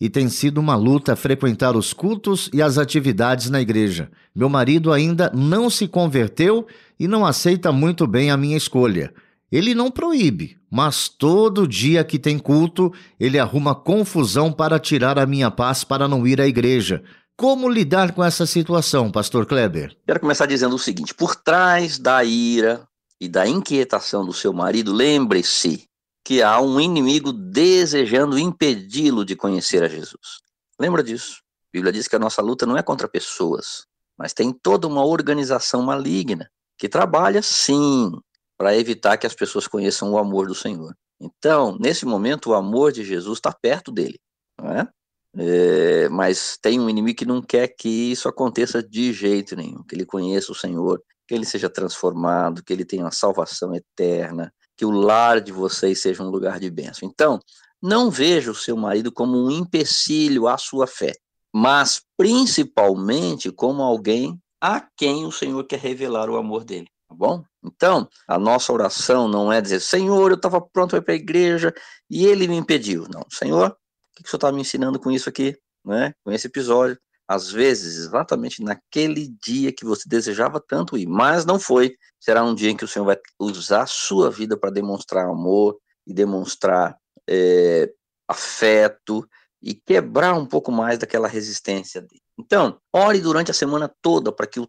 e tem sido uma luta frequentar os cultos e as atividades na igreja. Meu marido ainda não se converteu e não aceita muito bem a minha escolha. Ele não proíbe, mas todo dia que tem culto, ele arruma confusão para tirar a minha paz para não ir à igreja. Como lidar com essa situação, pastor Kleber? Quero começar dizendo o seguinte: por trás da ira e da inquietação do seu marido, lembre-se que há um inimigo desejando impedi-lo de conhecer a Jesus. Lembra disso? A Bíblia diz que a nossa luta não é contra pessoas, mas tem toda uma organização maligna que trabalha sim para evitar que as pessoas conheçam o amor do Senhor. Então, nesse momento, o amor de Jesus está perto dele, não é? É, mas tem um inimigo que não quer que isso aconteça de jeito nenhum, que ele conheça o Senhor, que ele seja transformado, que ele tenha uma salvação eterna, que o lar de vocês seja um lugar de bênção. Então, não veja o seu marido como um empecilho à sua fé, mas principalmente como alguém a quem o Senhor quer revelar o amor dele, tá bom? Então, a nossa oração não é dizer, Senhor, eu estava pronto para ir para a igreja e ele me impediu. Não, Senhor, o que, que o Senhor está me ensinando com isso aqui, né? com esse episódio? Às vezes exatamente naquele dia que você desejava tanto ir, mas não foi. Será um dia em que o Senhor vai usar a sua vida para demonstrar amor e demonstrar é, afeto e quebrar um pouco mais daquela resistência dele. Então, ore durante a semana toda para que o,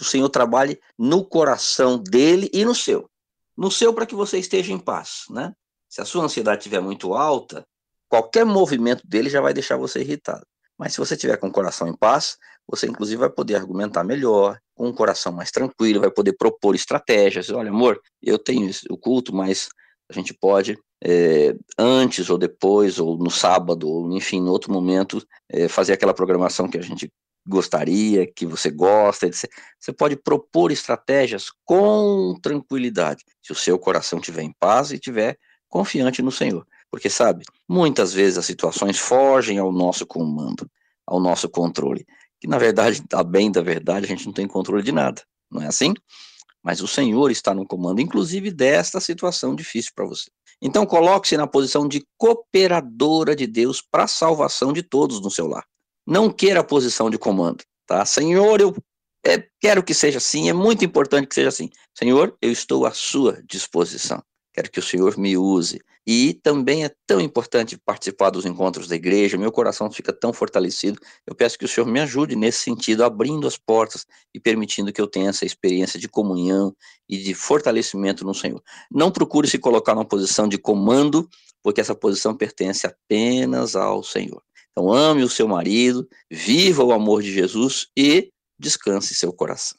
o Senhor trabalhe no coração dele e no seu. No seu para que você esteja em paz, né? Se a sua ansiedade estiver muito alta, qualquer movimento dele já vai deixar você irritado. Mas se você tiver com o coração em paz, você inclusive vai poder argumentar melhor, com um coração mais tranquilo, vai poder propor estratégias. Olha, amor, eu tenho o culto, mas a gente pode, é, antes ou depois, ou no sábado, ou enfim, em outro momento, é, fazer aquela programação que a gente gostaria, que você gosta, etc. Você pode propor estratégias com tranquilidade, se o seu coração estiver em paz e estiver confiante no Senhor. Porque, sabe, muitas vezes as situações fogem ao nosso comando, ao nosso controle. Que, na verdade, a bem da verdade, a gente não tem controle de nada. Não é assim? Mas o Senhor está no comando, inclusive desta situação difícil para você. Então, coloque-se na posição de cooperadora de Deus para a salvação de todos no seu lar. Não queira a posição de comando, tá? Senhor, eu é, quero que seja assim, é muito importante que seja assim. Senhor, eu estou à sua disposição. Quero que o Senhor me use. E também é tão importante participar dos encontros da igreja, meu coração fica tão fortalecido. Eu peço que o Senhor me ajude nesse sentido, abrindo as portas e permitindo que eu tenha essa experiência de comunhão e de fortalecimento no Senhor. Não procure se colocar numa posição de comando, porque essa posição pertence apenas ao Senhor. Então, ame o seu marido, viva o amor de Jesus e descanse seu coração.